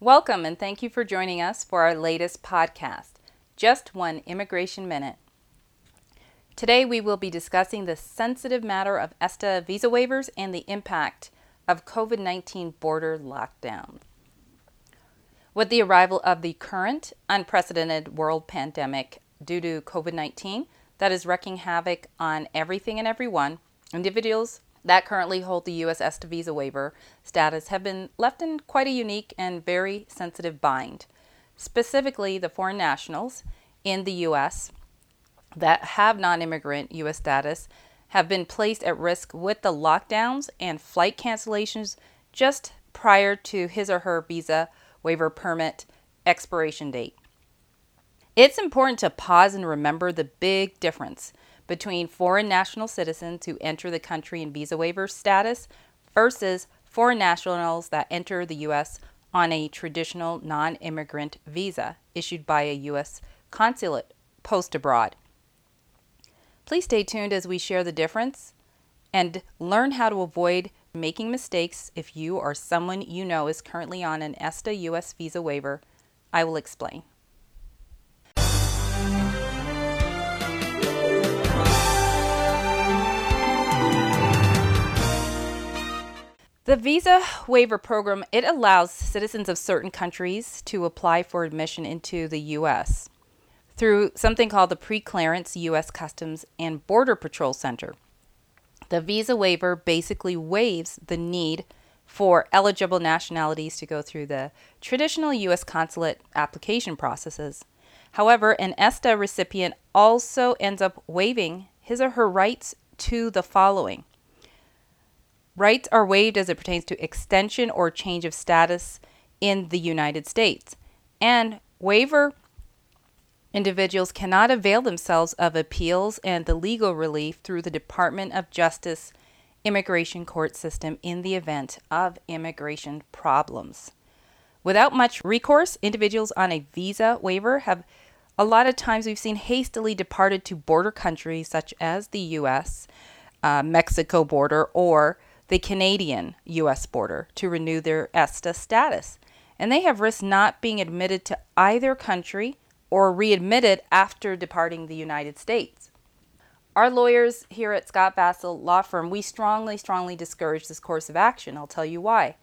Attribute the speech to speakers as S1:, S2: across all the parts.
S1: Welcome and thank you for joining us for our latest podcast, Just One Immigration Minute. Today we will be discussing the sensitive matter of ESTA visa waivers and the impact of COVID 19 border lockdown. With the arrival of the current unprecedented world pandemic due to COVID 19 that is wreaking havoc on everything and everyone, individuals, that currently hold the U.S. ESTA visa waiver status have been left in quite a unique and very sensitive bind. Specifically, the foreign nationals in the U.S. that have non immigrant U.S. status have been placed at risk with the lockdowns and flight cancellations just prior to his or her visa waiver permit expiration date. It's important to pause and remember the big difference between foreign national citizens who enter the country in visa waiver status versus foreign nationals that enter the U.S. on a traditional non immigrant visa issued by a U.S. consulate post abroad. Please stay tuned as we share the difference and learn how to avoid making mistakes if you or someone you know is currently on an ESTA U.S. visa waiver. I will explain. The visa waiver program it allows citizens of certain countries to apply for admission into the US through something called the Pre-Clearance US Customs and Border Patrol Center. The visa waiver basically waives the need for eligible nationalities to go through the traditional US consulate application processes. However, an ESTA recipient also ends up waiving his or her rights to the following Rights are waived as it pertains to extension or change of status in the United States. And waiver individuals cannot avail themselves of appeals and the legal relief through the Department of Justice immigration court system in the event of immigration problems. Without much recourse, individuals on a visa waiver have a lot of times we've seen hastily departed to border countries such as the US, uh, Mexico border, or the Canadian U.S. border to renew their ESTA status, and they have risked not being admitted to either country or readmitted after departing the United States. Our lawyers here at Scott Bassel Law Firm, we strongly, strongly discourage this course of action. I'll tell you why.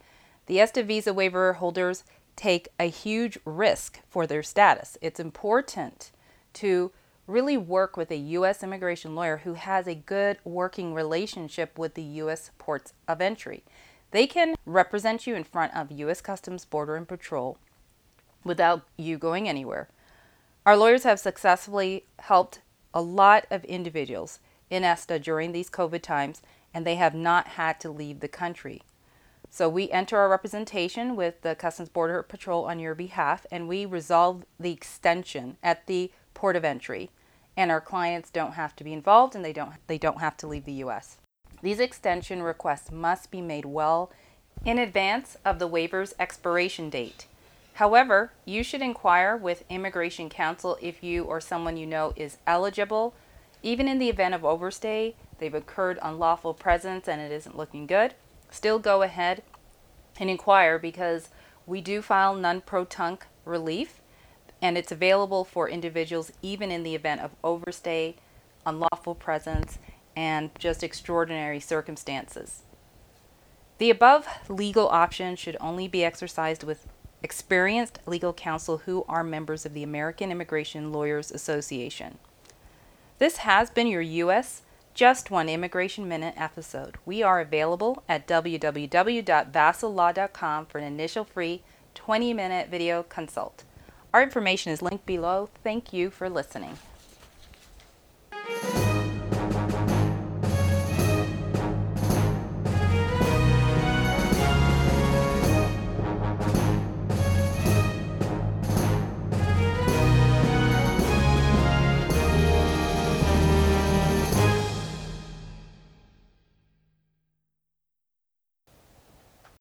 S1: The ESTA visa waiver holders take a huge risk for their status. It's important to really work with a U.S. immigration lawyer who has a good working relationship with the U.S. ports of entry. They can represent you in front of U.S. Customs, Border, and Patrol without you going anywhere. Our lawyers have successfully helped a lot of individuals in ESTA during these COVID times, and they have not had to leave the country. So we enter our representation with the Customs Border Patrol on your behalf, and we resolve the extension at the port of entry, and our clients don't have to be involved and they don't they don't have to leave the US. These extension requests must be made well in advance of the waiver's expiration date. However, you should inquire with immigration counsel if you or someone you know is eligible. Even in the event of overstay, they've occurred unlawful presence and it isn't looking good, still go ahead and inquire because we do file nunc pro tunc relief and it's available for individuals even in the event of overstay, unlawful presence, and just extraordinary circumstances. The above legal option should only be exercised with experienced legal counsel who are members of the American Immigration Lawyers Association. This has been your U.S. Just One Immigration Minute episode. We are available at www.bassellaw.com for an initial free 20 minute video consult. Our information is linked below. Thank you for listening.